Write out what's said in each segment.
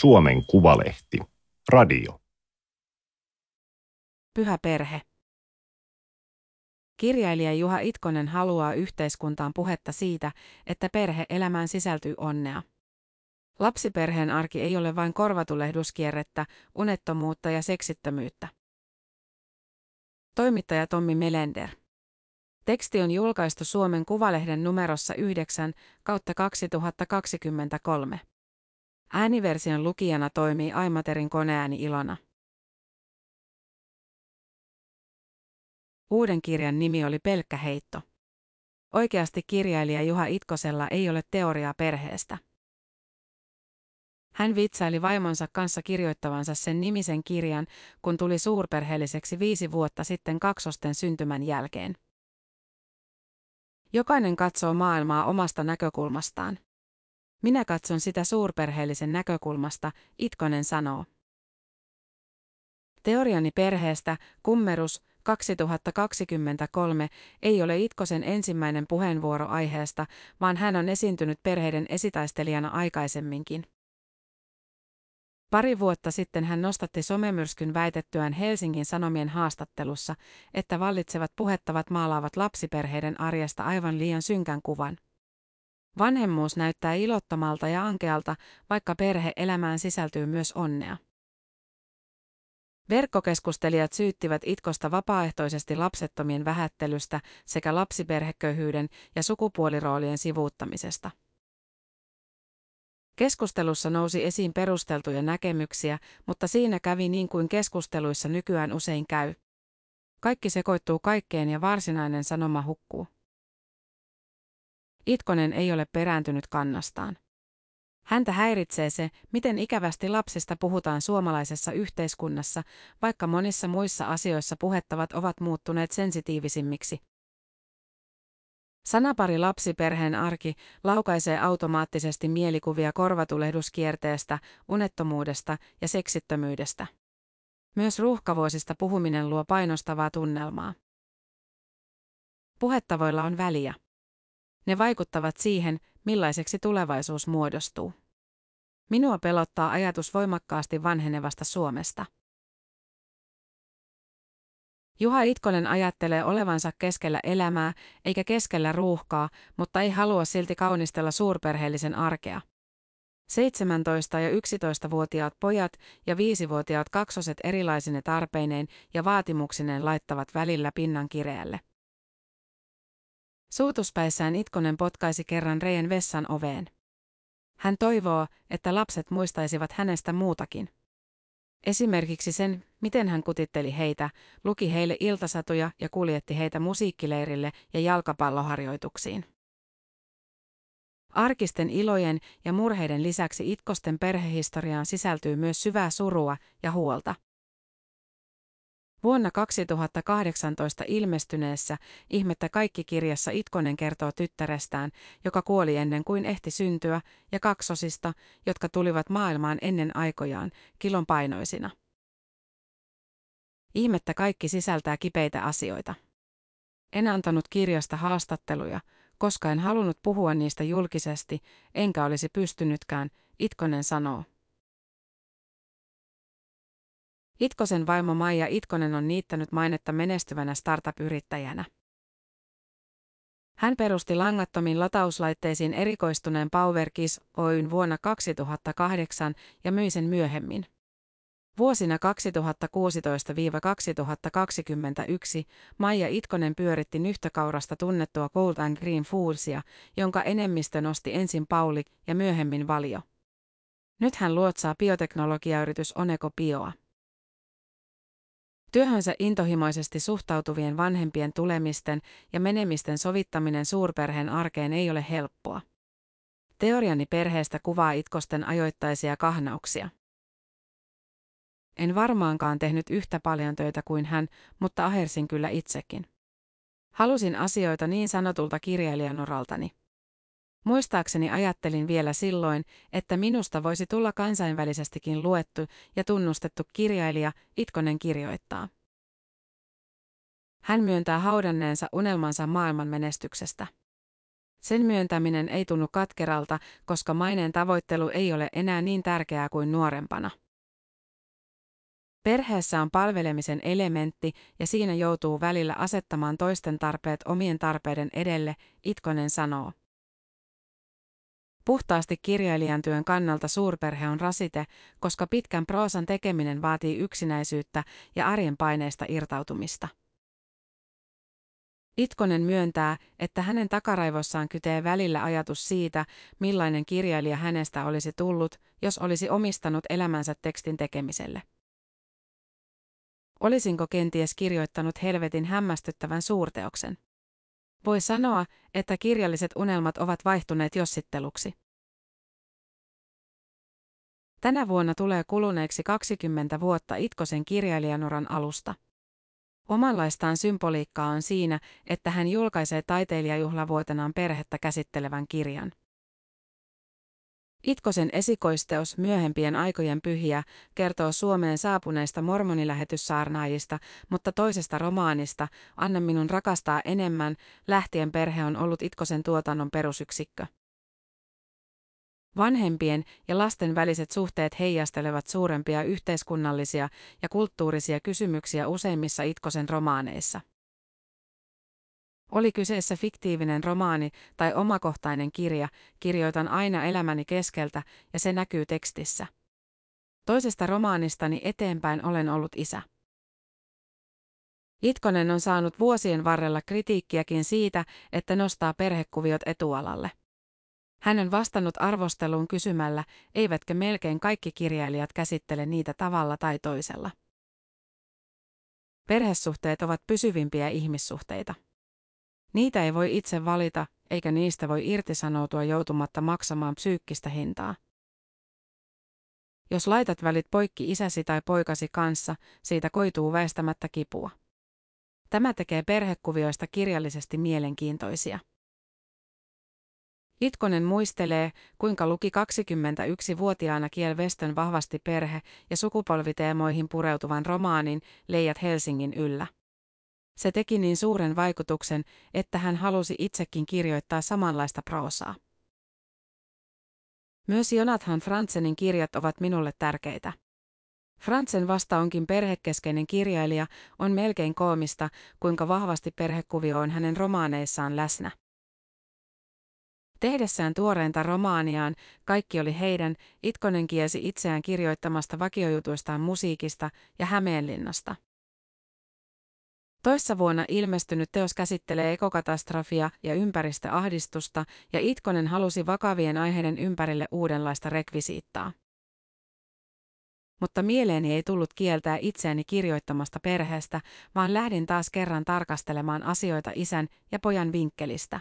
Suomen Kuvalehti. Radio. Pyhä perhe. Kirjailija Juha Itkonen haluaa yhteiskuntaan puhetta siitä, että perhe-elämään sisältyy onnea. Lapsiperheen arki ei ole vain korvatulehduskierrettä, unettomuutta ja seksittömyyttä. Toimittaja Tommi Melender. Teksti on julkaistu Suomen Kuvalehden numerossa 9 kautta 2023. Ääniversion lukijana toimii Aimaterin koneääni Ilona. Uuden kirjan nimi oli Pelkkä heitto. Oikeasti kirjailija Juha Itkosella ei ole teoriaa perheestä. Hän vitsaili vaimonsa kanssa kirjoittavansa sen nimisen kirjan, kun tuli suurperheelliseksi viisi vuotta sitten kaksosten syntymän jälkeen. Jokainen katsoo maailmaa omasta näkökulmastaan. Minä katson sitä suurperheellisen näkökulmasta, Itkonen sanoo. Teoriani perheestä, kummerus, 2023 ei ole Itkosen ensimmäinen puheenvuoro aiheesta, vaan hän on esiintynyt perheiden esitaistelijana aikaisemminkin. Pari vuotta sitten hän nostatti somemyrskyn väitettyään Helsingin Sanomien haastattelussa, että vallitsevat puhettavat maalaavat lapsiperheiden arjesta aivan liian synkän kuvan. Vanhemmuus näyttää ilottomalta ja ankealta, vaikka perhe-elämään sisältyy myös onnea. Verkkokeskustelijat syyttivät Itkosta vapaaehtoisesti lapsettomien vähättelystä sekä lapsiperheköyhyyden ja sukupuoliroolien sivuuttamisesta. Keskustelussa nousi esiin perusteltuja näkemyksiä, mutta siinä kävi niin kuin keskusteluissa nykyään usein käy. Kaikki sekoittuu kaikkeen ja varsinainen sanoma hukkuu. Itkonen ei ole perääntynyt kannastaan. Häntä häiritsee se, miten ikävästi lapsista puhutaan suomalaisessa yhteiskunnassa, vaikka monissa muissa asioissa puhettavat ovat muuttuneet sensitiivisimmiksi. Sanapari lapsiperheen arki laukaisee automaattisesti mielikuvia korvatulehduskierteestä, unettomuudesta ja seksittömyydestä. Myös ruuhkavuosista puhuminen luo painostavaa tunnelmaa. Puhettavoilla on väliä. Ne vaikuttavat siihen, millaiseksi tulevaisuus muodostuu. Minua pelottaa ajatus voimakkaasti vanhenevasta Suomesta. Juha Itkonen ajattelee olevansa keskellä elämää eikä keskellä ruuhkaa, mutta ei halua silti kaunistella suurperheellisen arkea. 17- ja 11-vuotiaat pojat ja 5-vuotiaat kaksoset erilaisine tarpeineen ja vaatimuksineen laittavat välillä pinnan kireälle. Suutuspäissään Itkonen potkaisi kerran Reien vessan oveen. Hän toivoo, että lapset muistaisivat hänestä muutakin. Esimerkiksi sen, miten hän kutitteli heitä, luki heille iltasatuja ja kuljetti heitä musiikkileirille ja jalkapalloharjoituksiin. Arkisten ilojen ja murheiden lisäksi Itkosten perhehistoriaan sisältyy myös syvää surua ja huolta. Vuonna 2018 ilmestyneessä Ihmettä kaikki kirjassa Itkonen kertoo tyttärestään, joka kuoli ennen kuin ehti syntyä, ja kaksosista, jotka tulivat maailmaan ennen aikojaan, kilon painoisina. Ihmettä kaikki sisältää kipeitä asioita. En antanut kirjasta haastatteluja, koska en halunnut puhua niistä julkisesti, enkä olisi pystynytkään, Itkonen sanoo. Itkosen vaimo Maija Itkonen on niittänyt mainetta menestyvänä startup-yrittäjänä. Hän perusti langattomiin latauslaitteisiin erikoistuneen PowerKiss Oyn vuonna 2008 ja myi sen myöhemmin. Vuosina 2016-2021 Maija Itkonen pyöritti nyhtökaurasta tunnettua Gold and Green Foodsia, jonka enemmistö nosti ensin Pauli ja myöhemmin Valio. Nyt hän luotsaa bioteknologiayritys Oneko Bioa. Työhönsä intohimoisesti suhtautuvien vanhempien tulemisten ja menemisten sovittaminen suurperheen arkeen ei ole helppoa. Teoriani perheestä kuvaa itkosten ajoittaisia kahnauksia. En varmaankaan tehnyt yhtä paljon töitä kuin hän, mutta ahersin kyllä itsekin. Halusin asioita niin sanotulta kirjailijan oraltani. Muistaakseni ajattelin vielä silloin, että minusta voisi tulla kansainvälisestikin luettu ja tunnustettu kirjailija, Itkonen kirjoittaa. Hän myöntää haudanneensa unelmansa maailman menestyksestä. Sen myöntäminen ei tunnu katkeralta, koska maineen tavoittelu ei ole enää niin tärkeää kuin nuorempana. Perheessä on palvelemisen elementti ja siinä joutuu välillä asettamaan toisten tarpeet omien tarpeiden edelle, Itkonen sanoo. Puhtaasti kirjailijan työn kannalta suurperhe on rasite, koska pitkän proosan tekeminen vaatii yksinäisyyttä ja arjen paineista irtautumista. Itkonen myöntää, että hänen takaraivossaan kytee välillä ajatus siitä, millainen kirjailija hänestä olisi tullut, jos olisi omistanut elämänsä tekstin tekemiselle. Olisinko kenties kirjoittanut helvetin hämmästyttävän suurteoksen? Voi sanoa, että kirjalliset unelmat ovat vaihtuneet jossitteluksi. Tänä vuonna tulee kuluneeksi 20 vuotta Itkosen kirjailijanuran alusta. Omanlaistaan symboliikkaa on siinä, että hän julkaisee taiteilijajuhlavuotenaan perhettä käsittelevän kirjan. Itkosen esikoisteos Myöhempien aikojen pyhiä kertoo Suomeen saapuneista mormonilähetyssaarnaajista, mutta toisesta romaanista, Anna minun rakastaa enemmän, lähtien perhe on ollut Itkosen tuotannon perusyksikkö. Vanhempien ja lasten väliset suhteet heijastelevat suurempia yhteiskunnallisia ja kulttuurisia kysymyksiä useimmissa Itkosen romaaneissa. Oli kyseessä fiktiivinen romaani tai omakohtainen kirja, kirjoitan aina elämäni keskeltä ja se näkyy tekstissä. Toisesta romaanistani eteenpäin olen ollut isä. Itkonen on saanut vuosien varrella kritiikkiäkin siitä, että nostaa perhekuviot etualalle. Hän on vastannut arvosteluun kysymällä, eivätkö melkein kaikki kirjailijat käsittele niitä tavalla tai toisella. Perhesuhteet ovat pysyvimpiä ihmissuhteita. Niitä ei voi itse valita, eikä niistä voi irtisanoutua joutumatta maksamaan psyykkistä hintaa. Jos laitat välit poikki isäsi tai poikasi kanssa, siitä koituu väistämättä kipua. Tämä tekee perhekuvioista kirjallisesti mielenkiintoisia. Itkonen muistelee, kuinka luki 21-vuotiaana Kiel Westön vahvasti perhe- ja sukupolviteemoihin pureutuvan romaanin Leijat Helsingin yllä. Se teki niin suuren vaikutuksen, että hän halusi itsekin kirjoittaa samanlaista proosaa. Myös Jonathan Franzenin kirjat ovat minulle tärkeitä. Franzen vasta onkin perhekeskeinen kirjailija, on melkein koomista, kuinka vahvasti perhekuvio on hänen romaaneissaan läsnä. Tehdessään tuoreinta romaaniaan, kaikki oli heidän, Itkonen kiesi itseään kirjoittamasta vakiojutuistaan musiikista ja Hämeenlinnasta. Toissa vuonna ilmestynyt teos käsittelee ekokatastrofia ja ympäristöahdistusta, ja Itkonen halusi vakavien aiheiden ympärille uudenlaista rekvisiittaa. Mutta mieleeni ei tullut kieltää itseäni kirjoittamasta perheestä, vaan lähdin taas kerran tarkastelemaan asioita isän ja pojan vinkkelistä.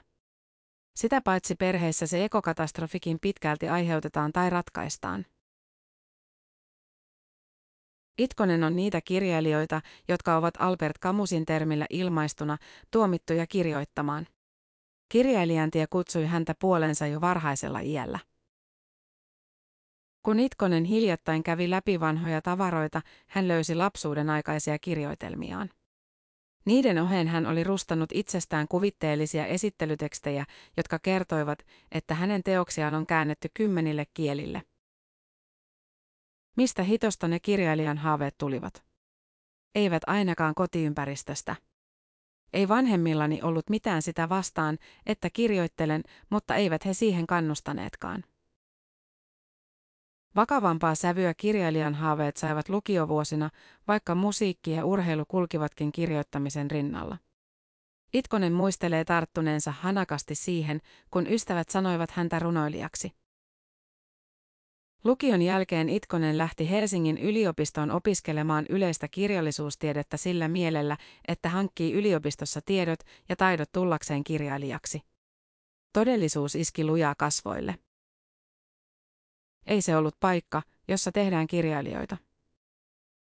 Sitä paitsi perheissä se ekokatastrofikin pitkälti aiheutetaan tai ratkaistaan. Itkonen on niitä kirjailijoita, jotka ovat Albert Camusin termillä ilmaistuna tuomittuja kirjoittamaan. Kirjailijantie kutsui häntä puolensa jo varhaisella iällä. Kun Itkonen hiljattain kävi läpi vanhoja tavaroita, hän löysi lapsuuden aikaisia kirjoitelmiaan. Niiden oheen hän oli rustannut itsestään kuvitteellisia esittelytekstejä, jotka kertoivat, että hänen teoksiaan on käännetty kymmenille kielille. Mistä hitosta ne kirjailijan haaveet tulivat? Eivät ainakaan kotiympäristöstä. Ei vanhemmillani ollut mitään sitä vastaan, että kirjoittelen, mutta eivät he siihen kannustaneetkaan. Vakavampaa sävyä kirjailijan haaveet saivat lukiovuosina, vaikka musiikki ja urheilu kulkivatkin kirjoittamisen rinnalla. Itkonen muistelee tarttuneensa hanakasti siihen, kun ystävät sanoivat häntä runoilijaksi. Lukion jälkeen Itkonen lähti Helsingin yliopistoon opiskelemaan yleistä kirjallisuustiedettä sillä mielellä, että hankkii yliopistossa tiedot ja taidot tullakseen kirjailijaksi. Todellisuus iski lujaa kasvoille. Ei se ollut paikka, jossa tehdään kirjailijoita.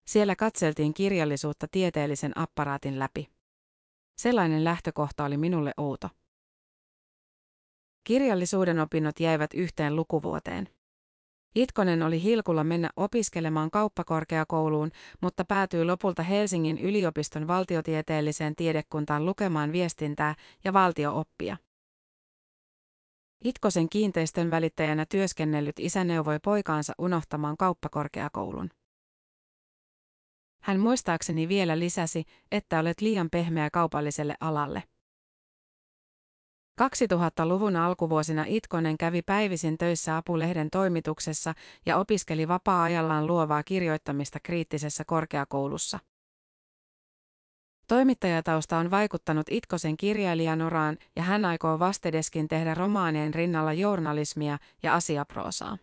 Siellä katseltiin kirjallisuutta tieteellisen apparaatin läpi. Sellainen lähtökohta oli minulle outo. Kirjallisuuden opinnot jäivät yhteen lukuvuoteen. Itkonen oli hilkulla mennä opiskelemaan kauppakorkeakouluun, mutta päätyi lopulta Helsingin yliopiston valtiotieteelliseen tiedekuntaan lukemaan viestintää ja valtiooppia. Itkosen kiinteistön välittäjänä työskennellyt isä neuvoi poikaansa unohtamaan kauppakorkeakoulun. Hän muistaakseni vielä lisäsi, että olet liian pehmeä kaupalliselle alalle. 2000-luvun alkuvuosina Itkonen kävi päivisin töissä Apulehden toimituksessa ja opiskeli vapaa-ajallaan luovaa kirjoittamista kriittisessä korkeakoulussa. Toimittajatausta on vaikuttanut Itkosen kirjailijanuraan ja hän aikoo vastedeskin tehdä romaanien rinnalla journalismia ja asiaproosaa.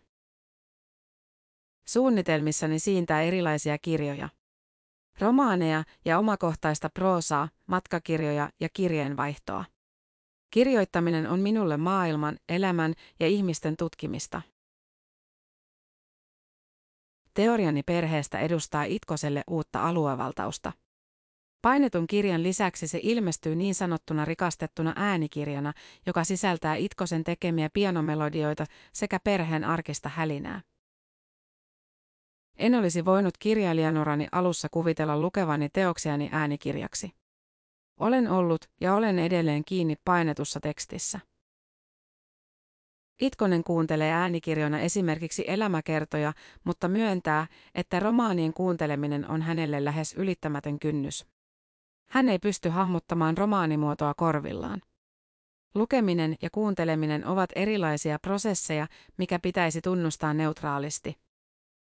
Suunnitelmissani siintää erilaisia kirjoja. Romaaneja ja omakohtaista proosaa, matkakirjoja ja kirjeenvaihtoa. Kirjoittaminen on minulle maailman, elämän ja ihmisten tutkimista. Teoriani perheestä edustaa Itkoselle uutta aluevaltausta. Painetun kirjan lisäksi se ilmestyy niin sanottuna rikastettuna äänikirjana, joka sisältää Itkosen tekemiä pianomelodioita sekä perheen arkista hälinää. En olisi voinut kirjailijanurani alussa kuvitella lukevani teoksiani äänikirjaksi. Olen ollut ja olen edelleen kiinni painetussa tekstissä. Itkonen kuuntelee äänikirjoina esimerkiksi elämäkertoja, mutta myöntää, että romaanien kuunteleminen on hänelle lähes ylittämätön kynnys. Hän ei pysty hahmottamaan romaanimuotoa korvillaan. Lukeminen ja kuunteleminen ovat erilaisia prosesseja, mikä pitäisi tunnustaa neutraalisti.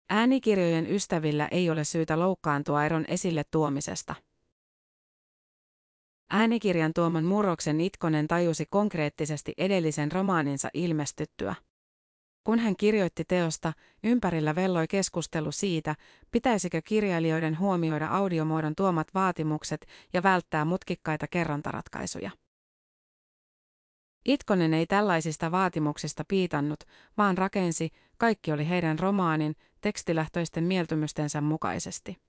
Äänikirjojen ystävillä ei ole syytä loukkaantua eron esille tuomisesta. Äänikirjan tuoman murroksen Itkonen tajusi konkreettisesti edellisen romaaninsa ilmestyttyä. Kun hän kirjoitti teosta, ympärillä velloi keskustelu siitä, pitäisikö kirjailijoiden huomioida audiomuodon tuomat vaatimukset ja välttää mutkikkaita kerrontaratkaisuja. Itkonen ei tällaisista vaatimuksista piitannut, vaan rakensi, kaikki oli heidän romaanin, tekstilähtöisten mieltymystensä mukaisesti.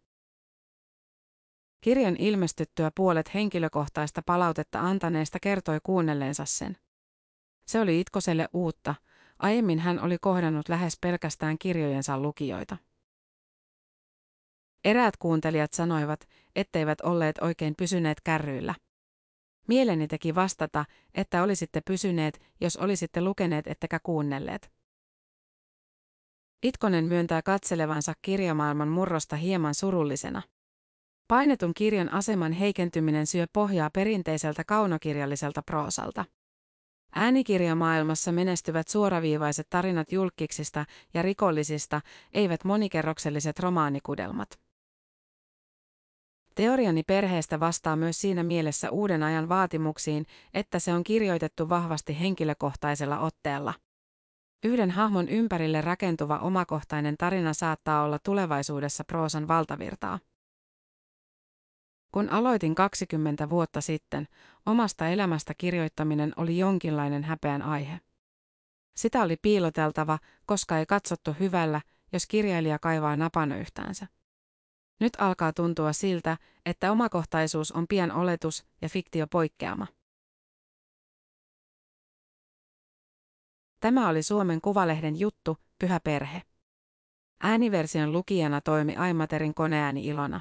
Kirjan ilmestyttyä puolet henkilökohtaista palautetta antaneesta kertoi kuunnelleensa sen. Se oli Itkoselle uutta, aiemmin hän oli kohdannut lähes pelkästään kirjojensa lukijoita. Eräät kuuntelijat sanoivat, etteivät olleet oikein pysyneet kärryillä. Mieleni teki vastata, että olisitte pysyneet, jos olisitte lukeneet ettekä kuunnelleet. Itkonen myöntää katselevansa kirjamaailman murrosta hieman surullisena. Painetun kirjan aseman heikentyminen syö pohjaa perinteiseltä kaunokirjalliselta proosalta. Äänikirjamaailmassa menestyvät suoraviivaiset tarinat julkiksista ja rikollisista, eivät monikerrokselliset romaanikudelmat. Teoriani perheestä vastaa myös siinä mielessä uuden ajan vaatimuksiin, että se on kirjoitettu vahvasti henkilökohtaisella otteella. Yhden hahmon ympärille rakentuva omakohtainen tarina saattaa olla tulevaisuudessa proosan valtavirtaa. Kun aloitin 20 vuotta sitten, omasta elämästä kirjoittaminen oli jonkinlainen häpeän aihe. Sitä oli piiloteltava, koska ei katsottu hyvällä, jos kirjailija kaivaa napanöyhtäänsä. Nyt alkaa tuntua siltä, että omakohtaisuus on pian oletus ja fiktio poikkeama. Tämä oli Suomen Kuvalehden juttu, Pyhä perhe. Ääniversion lukijana toimi Aimaterin koneääni Ilona.